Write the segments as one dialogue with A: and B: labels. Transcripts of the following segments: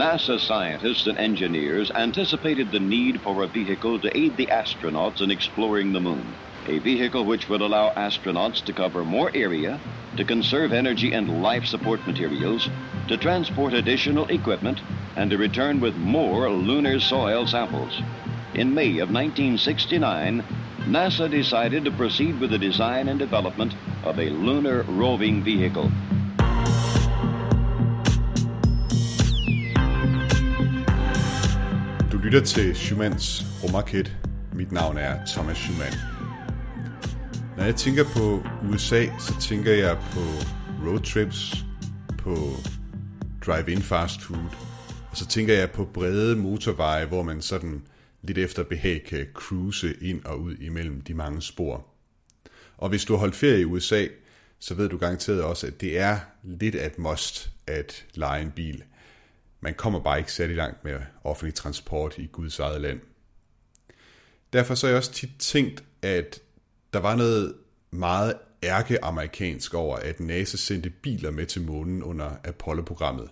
A: NASA scientists and engineers anticipated the need for a vehicle to aid the astronauts in exploring the moon. A vehicle which would allow astronauts to cover more area, to conserve energy and life support materials, to transport additional equipment, and to return with more lunar soil samples. In May of 1969, NASA decided to proceed with the design and development of a lunar roving vehicle.
B: Lytter til Schumanns Romarkit. Mit navn er Thomas Schumann. Når jeg tænker på USA, så tænker jeg på roadtrips, på drive-in fast food, og så tænker jeg på brede motorveje, hvor man sådan lidt efter behag kan cruise ind og ud imellem de mange spor. Og hvis du har holdt ferie i USA, så ved du garanteret også, at det er lidt at must at lege en bil. Man kommer bare ikke særlig langt med offentlig transport i Guds eget land. Derfor så har jeg også tit tænkt, at der var noget meget ærkeamerikansk over, at NASA sendte biler med til månen under Apollo-programmet.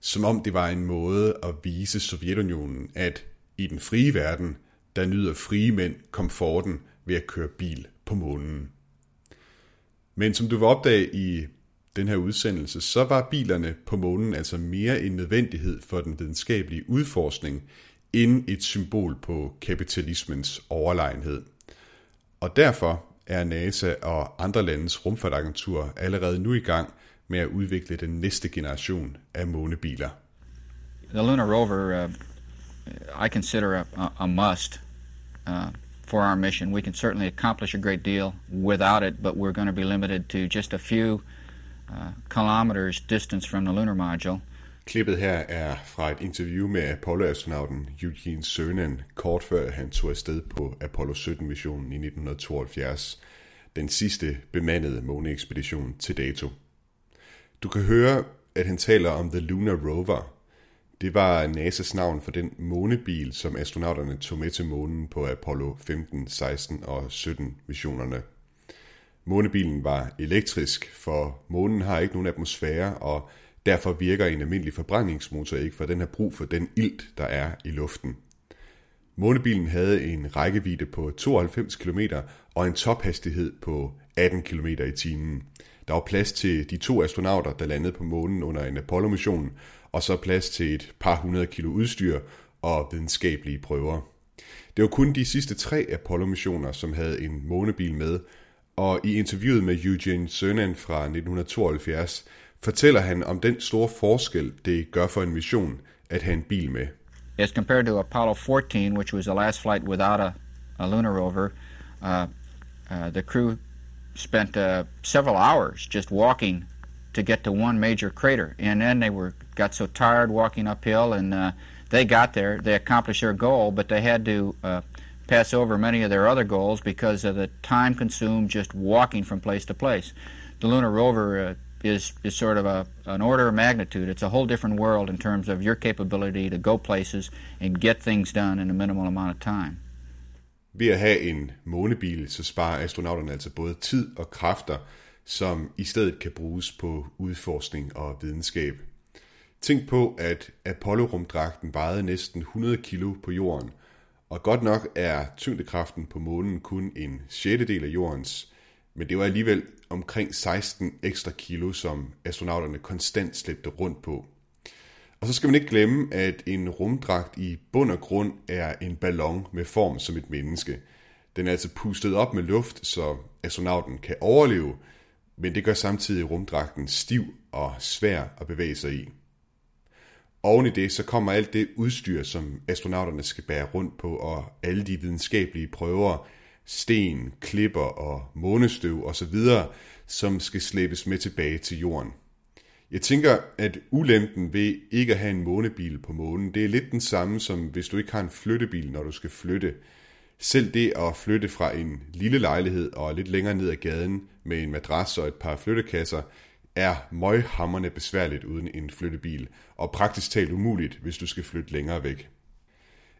B: Som om det var en måde at vise Sovjetunionen, at i den frie verden, der nyder frie mænd komforten ved at køre bil på månen. Men som du vil opdage i den her udsendelse, så var bilerne på månen altså mere en nødvendighed for den videnskabelige udforskning, end et symbol på kapitalismens overlegenhed. Og derfor er NASA og andre landes rumfartagenturer allerede nu i gang med at udvikle den næste generation af månebiler.
C: The lunar rover, uh, I consider a, a, a must uh, for our mission. We can certainly accomplish a great deal without it, but we're going to be limited to just a few uh, Uh, kilometers distance from the lunar module.
B: Klippet her er fra et interview med Apollo-astronauten Eugene Cernan, kort før han tog afsted på Apollo 17-missionen i 1972, den sidste bemandede måneekspedition til dato. Du kan høre, at han taler om The Lunar Rover. Det var NASA's navn for den månebil, som astronauterne tog med til månen på Apollo 15, 16 og 17 missionerne. Månebilen var elektrisk, for månen har ikke nogen atmosfære, og derfor virker en almindelig forbrændingsmotor ikke, for den har brug for den ilt, der er i luften. Månebilen havde en rækkevidde på 92 km og en tophastighed på 18 km i timen. Der var plads til de to astronauter, der landede på månen under en Apollo-mission, og så plads til et par hundrede kilo udstyr og videnskabelige prøver. Det var kun de sidste tre Apollo-missioner, som havde en månebil med, og i interviewet med Eugene Cernan fra 1972 fortæller han om den store forskel, det gør for en mission at have en bil med.
C: As compared to Apollo 14, which was the last flight without a, a lunar rover, uh, uh, the crew spent uh, several hours just walking to get to one major crater, and then they were got so tired walking uphill, and uh, they got there. They accomplished their goal, but they had to uh, pass over many of their other goals because of the time consumed just walking from place to place. The lunar rover uh, is is sort of a an order of magnitude. It's a whole different world in terms of your capability to go places and get things done in a minimal amount of time.
B: Ved at have en månebil, så sparer astronauterne altså både tid og kræfter, som i stedet kan bruges på udforskning og videnskab. Tænk på, at Apollo-rumdragten vejede næsten 100 kilo på jorden, og godt nok er tyngdekraften på månen kun en sjettedel af jordens, men det var alligevel omkring 16 ekstra kilo, som astronauterne konstant slæbte rundt på. Og så skal man ikke glemme, at en rumdragt i bund og grund er en ballon med form som et menneske. Den er altså pustet op med luft, så astronauten kan overleve, men det gør samtidig rumdragten stiv og svær at bevæge sig i. Oven i det, så kommer alt det udstyr, som astronauterne skal bære rundt på, og alle de videnskabelige prøver, sten, klipper og månestøv osv., som skal slæbes med tilbage til jorden. Jeg tænker, at ulempen ved ikke at have en månebil på månen, det er lidt den samme som hvis du ikke har en flyttebil, når du skal flytte. Selv det at flytte fra en lille lejlighed og lidt længere ned ad gaden med en madras og et par flyttekasser, er møghammerne besværligt uden en flyttebil, og praktisk talt umuligt, hvis du skal flytte længere væk.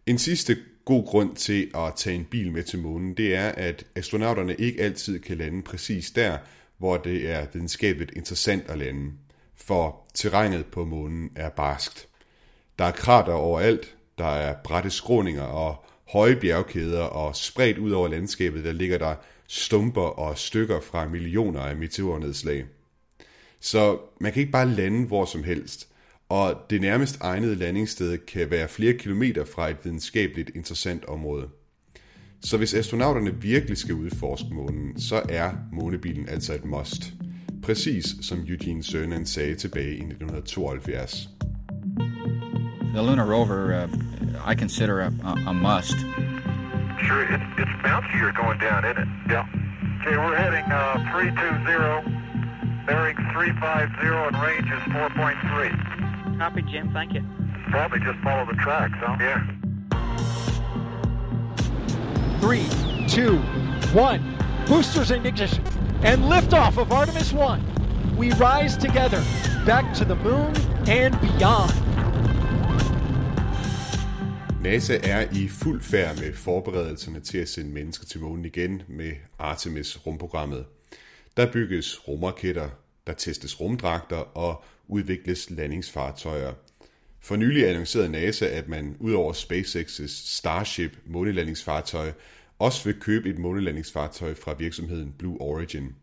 B: En sidste god grund til at tage en bil med til månen, det er, at astronauterne ikke altid kan lande præcis der, hvor det er videnskabeligt interessant at lande, for terrænet på månen er barskt. Der er krater overalt, der er bratte skråninger og høje bjergkæder, og spredt ud over landskabet, der ligger der stumper og stykker fra millioner af meteornedslag. Så man kan ikke bare lande hvor som helst, og det nærmest egnede landingssted kan være flere kilometer fra et videnskabeligt interessant område. Så hvis astronauterne virkelig skal udforske månen, så er månebilen altså et must. Præcis som Eugene Cernan sagde tilbage i 1972.
C: The lunar rover, uh, I consider a, a, must.
D: Sure, it's, it's bouncy you're going down, isn't it? Yeah. Okay, we're heading uh, 320, bearing 350, and range is 4.3.
E: Copy, Jim. Thank you.
D: Probably just follow the tracks, huh? Yeah.
F: Three, two, one. Boosters in ignition. And liftoff of Artemis 1. We rise together back to the moon and beyond.
B: NASA er i fuld færd med forberedelserne til at sende mennesker til månen igen med Artemis-rumprogrammet. Der bygges rumraketter, der testes rumdragter og udvikles landingsfartøjer. For nylig annoncerede NASA, at man udover SpaceX's Starship månelandingsfartøj også vil købe et månelandingsfartøj fra virksomheden Blue Origin.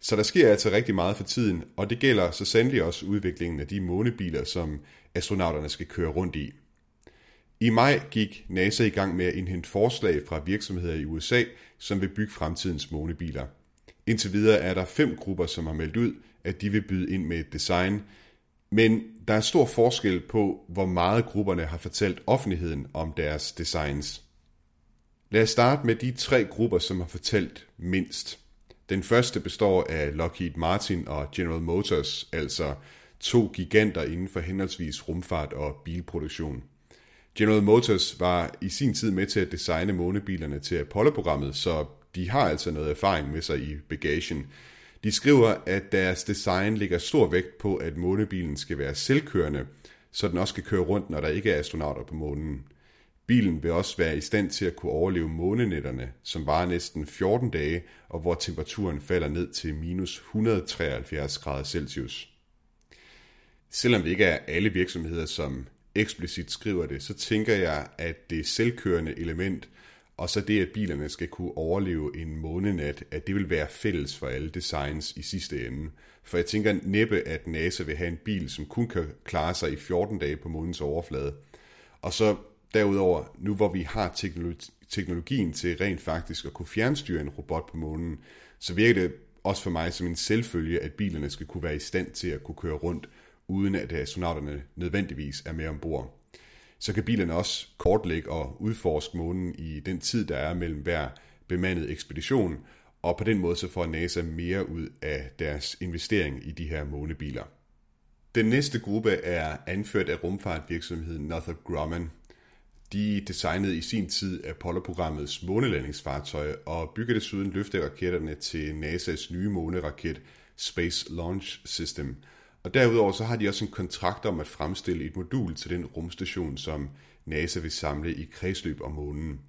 B: Så der sker altså rigtig meget for tiden, og det gælder så sandelig også udviklingen af de månebiler, som astronauterne skal køre rundt i. I maj gik NASA i gang med at indhente forslag fra virksomheder i USA, som vil bygge fremtidens månebiler. Indtil videre er der fem grupper, som har meldt ud, at de vil byde ind med et design, men der er stor forskel på, hvor meget grupperne har fortalt offentligheden om deres designs. Lad os starte med de tre grupper, som har fortalt mindst. Den første består af Lockheed Martin og General Motors, altså to giganter inden for henholdsvis rumfart og bilproduktion. General Motors var i sin tid med til at designe månebilerne til Apollo-programmet, så de har altså noget erfaring med sig i bagagen. De skriver, at deres design ligger stor vægt på, at månebilen skal være selvkørende, så den også kan køre rundt, når der ikke er astronauter på månen. Bilen vil også være i stand til at kunne overleve månenætterne, som varer næsten 14 dage, og hvor temperaturen falder ned til minus 173 grader Celsius. Selvom det ikke er alle virksomheder, som eksplicit skriver det, så tænker jeg, at det selvkørende element, og så det, at bilerne skal kunne overleve en månenat, at det vil være fælles for alle designs i sidste ende. For jeg tænker næppe, at NASA vil have en bil, som kun kan klare sig i 14 dage på månens overflade. Og så derudover, nu hvor vi har teknologi, teknologien til rent faktisk at kunne fjernstyre en robot på månen, så virker det også for mig som en selvfølge, at bilerne skal kunne være i stand til at kunne køre rundt uden at astronauterne nødvendigvis er med ombord. Så kan bilerne også kortlægge og udforske månen i den tid, der er mellem hver bemandet ekspedition, og på den måde så får NASA mere ud af deres investering i de her månebiler. Den næste gruppe er anført af rumfartvirksomheden Northrop Grumman. De designede i sin tid Apollo-programmets månelandingsfartøj og bygger desuden løfteraketterne til NASA's nye måneraket Space Launch System – og derudover så har de også en kontrakt om at fremstille et modul til den rumstation, som NASA vil samle i kredsløb om månen.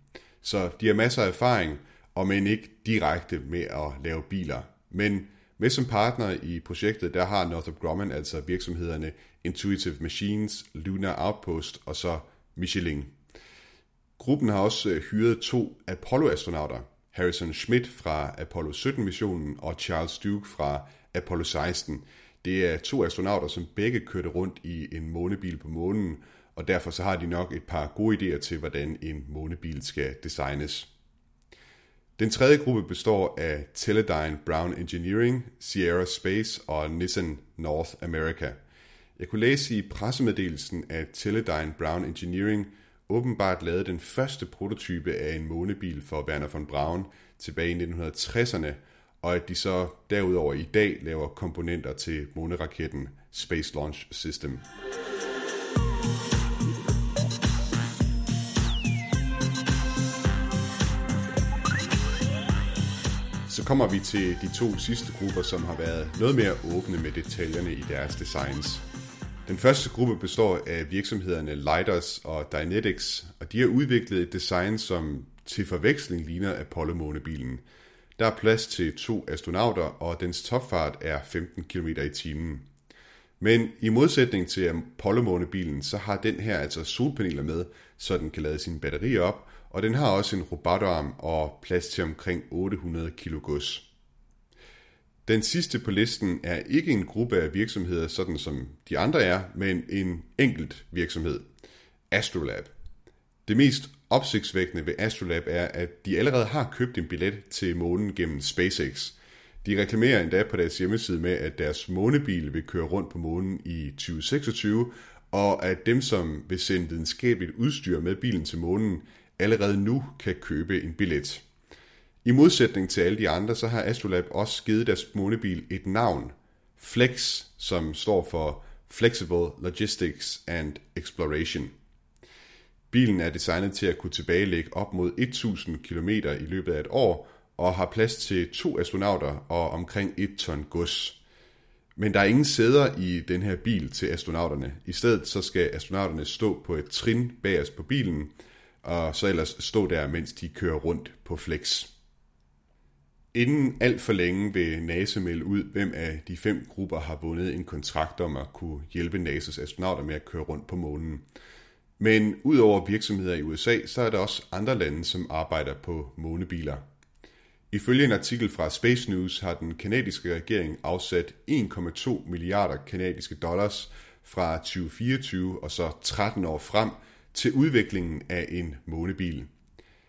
B: Så de har masser af erfaring, og men ikke direkte med at lave biler. Men med som partner i projektet, der har Northrop Grumman altså virksomhederne Intuitive Machines, Lunar Outpost og så Michelin. Gruppen har også øh, hyret to Apollo-astronauter, Harrison Schmidt fra Apollo 17-missionen og Charles Duke fra Apollo 16. Det er to astronauter, som begge kørte rundt i en månebil på månen, og derfor så har de nok et par gode idéer til, hvordan en månebil skal designes. Den tredje gruppe består af Teledyne Brown Engineering, Sierra Space og Nissan North America. Jeg kunne læse i pressemeddelelsen, at Teledyne Brown Engineering åbenbart lavede den første prototype af en månebil for Werner von Braun tilbage i 1960'erne, og at de så derudover i dag laver komponenter til måneraketten Space Launch System. Så kommer vi til de to sidste grupper, som har været noget mere åbne med detaljerne i deres designs. Den første gruppe består af virksomhederne Lighters og Dynetics, og de har udviklet et design, som til forveksling ligner Apollo-månebilen – der er plads til to astronauter, og dens topfart er 15 km i timen. Men i modsætning til Apollo-månebilen, så har den her altså solpaneler med, så den kan lade sine batterier op, og den har også en robotarm og plads til omkring 800 kg gods. Den sidste på listen er ikke en gruppe af virksomheder, sådan som de andre er, men en enkelt virksomhed, Astrolab. Det mest opsigtsvækkende ved Astrolab er, at de allerede har købt en billet til månen gennem SpaceX. De reklamerer endda på deres hjemmeside med, at deres månebil vil køre rundt på månen i 2026, og at dem, som vil sende videnskabeligt udstyr med bilen til månen, allerede nu kan købe en billet. I modsætning til alle de andre, så har Astrolab også givet deres månebil et navn, Flex, som står for Flexible Logistics and Exploration. Bilen er designet til at kunne tilbagelægge op mod 1000 km i løbet af et år, og har plads til to astronauter og omkring 1 ton gods. Men der er ingen sæder i den her bil til astronauterne. I stedet så skal astronauterne stå på et trin bagerst på bilen, og så ellers stå der, mens de kører rundt på Flex. Inden alt for længe vil NASA melde ud, hvem af de fem grupper har vundet en kontrakt om at kunne hjælpe NASA's astronauter med at køre rundt på månen. Men udover virksomheder i USA, så er der også andre lande, som arbejder på månebiler. Ifølge en artikel fra Space News har den kanadiske regering afsat 1,2 milliarder kanadiske dollars fra 2024 og så 13 år frem til udviklingen af en månebil.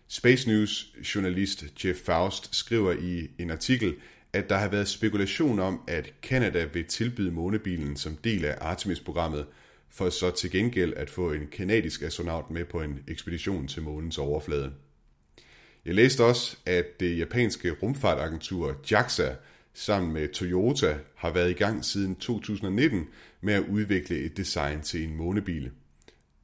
B: Space News journalist Jeff Faust skriver i en artikel, at der har været spekulation om, at Canada vil tilbyde månebilen som del af Artemis-programmet, for så til gengæld at få en kanadisk astronaut med på en ekspedition til månens overflade. Jeg læste også, at det japanske rumfartagentur JAXA sammen med Toyota har været i gang siden 2019 med at udvikle et design til en månebil.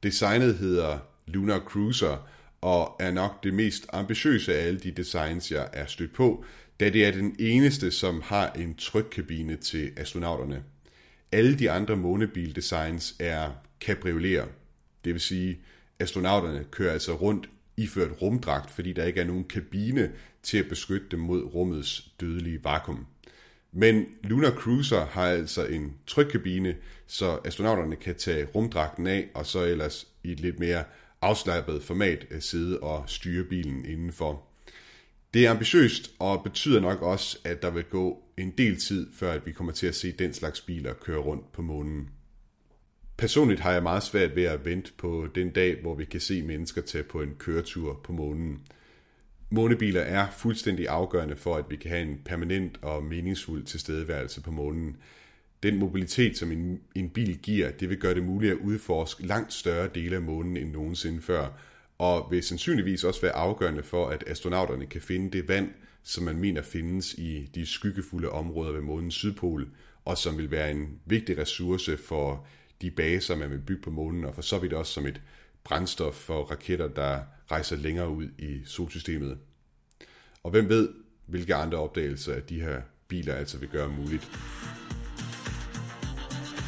B: Designet hedder Lunar Cruiser og er nok det mest ambitiøse af alle de designs, jeg er stødt på, da det er den eneste, som har en trykkabine til astronauterne. Alle de andre månebildesigns er cabrioleter, det vil sige, astronauterne kører altså rundt iført rumdragt, fordi der ikke er nogen kabine til at beskytte dem mod rummets dødelige vakuum. Men Lunar Cruiser har altså en trykkabine, så astronauterne kan tage rumdragten af, og så ellers i et lidt mere afslappet format øh, sidde og styre bilen indenfor. Det er ambitiøst og betyder nok også, at der vil gå en del tid, før at vi kommer til at se den slags biler køre rundt på månen. Personligt har jeg meget svært ved at vente på den dag, hvor vi kan se mennesker tage på en køretur på månen. Månebiler er fuldstændig afgørende for, at vi kan have en permanent og meningsfuld tilstedeværelse på månen. Den mobilitet, som en, en bil giver, det vil gøre det muligt at udforske langt større dele af månen end nogensinde før, og vil sandsynligvis også være afgørende for, at astronauterne kan finde det vand, som man mener findes i de skyggefulde områder ved månens sydpol, og som vil være en vigtig ressource for de baser, man vil bygge på månen, og for så vidt også som et brændstof for raketter, der rejser længere ud i solsystemet. Og hvem ved, hvilke andre opdagelser af de her biler altså vil gøre muligt.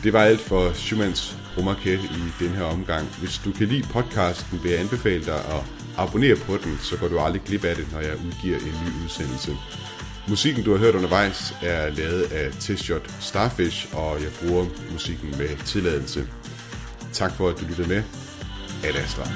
B: Det var alt for Schumanns Romarket i den her omgang. Hvis du kan lide podcasten, vil jeg anbefale dig at abonnere på den, så går du aldrig glip af det, når jeg udgiver en ny udsendelse. Musikken, du har hørt undervejs, er lavet af T-Shot Starfish, og jeg bruger musikken med tilladelse. Tak for, at du lyttede med. Ad Astra.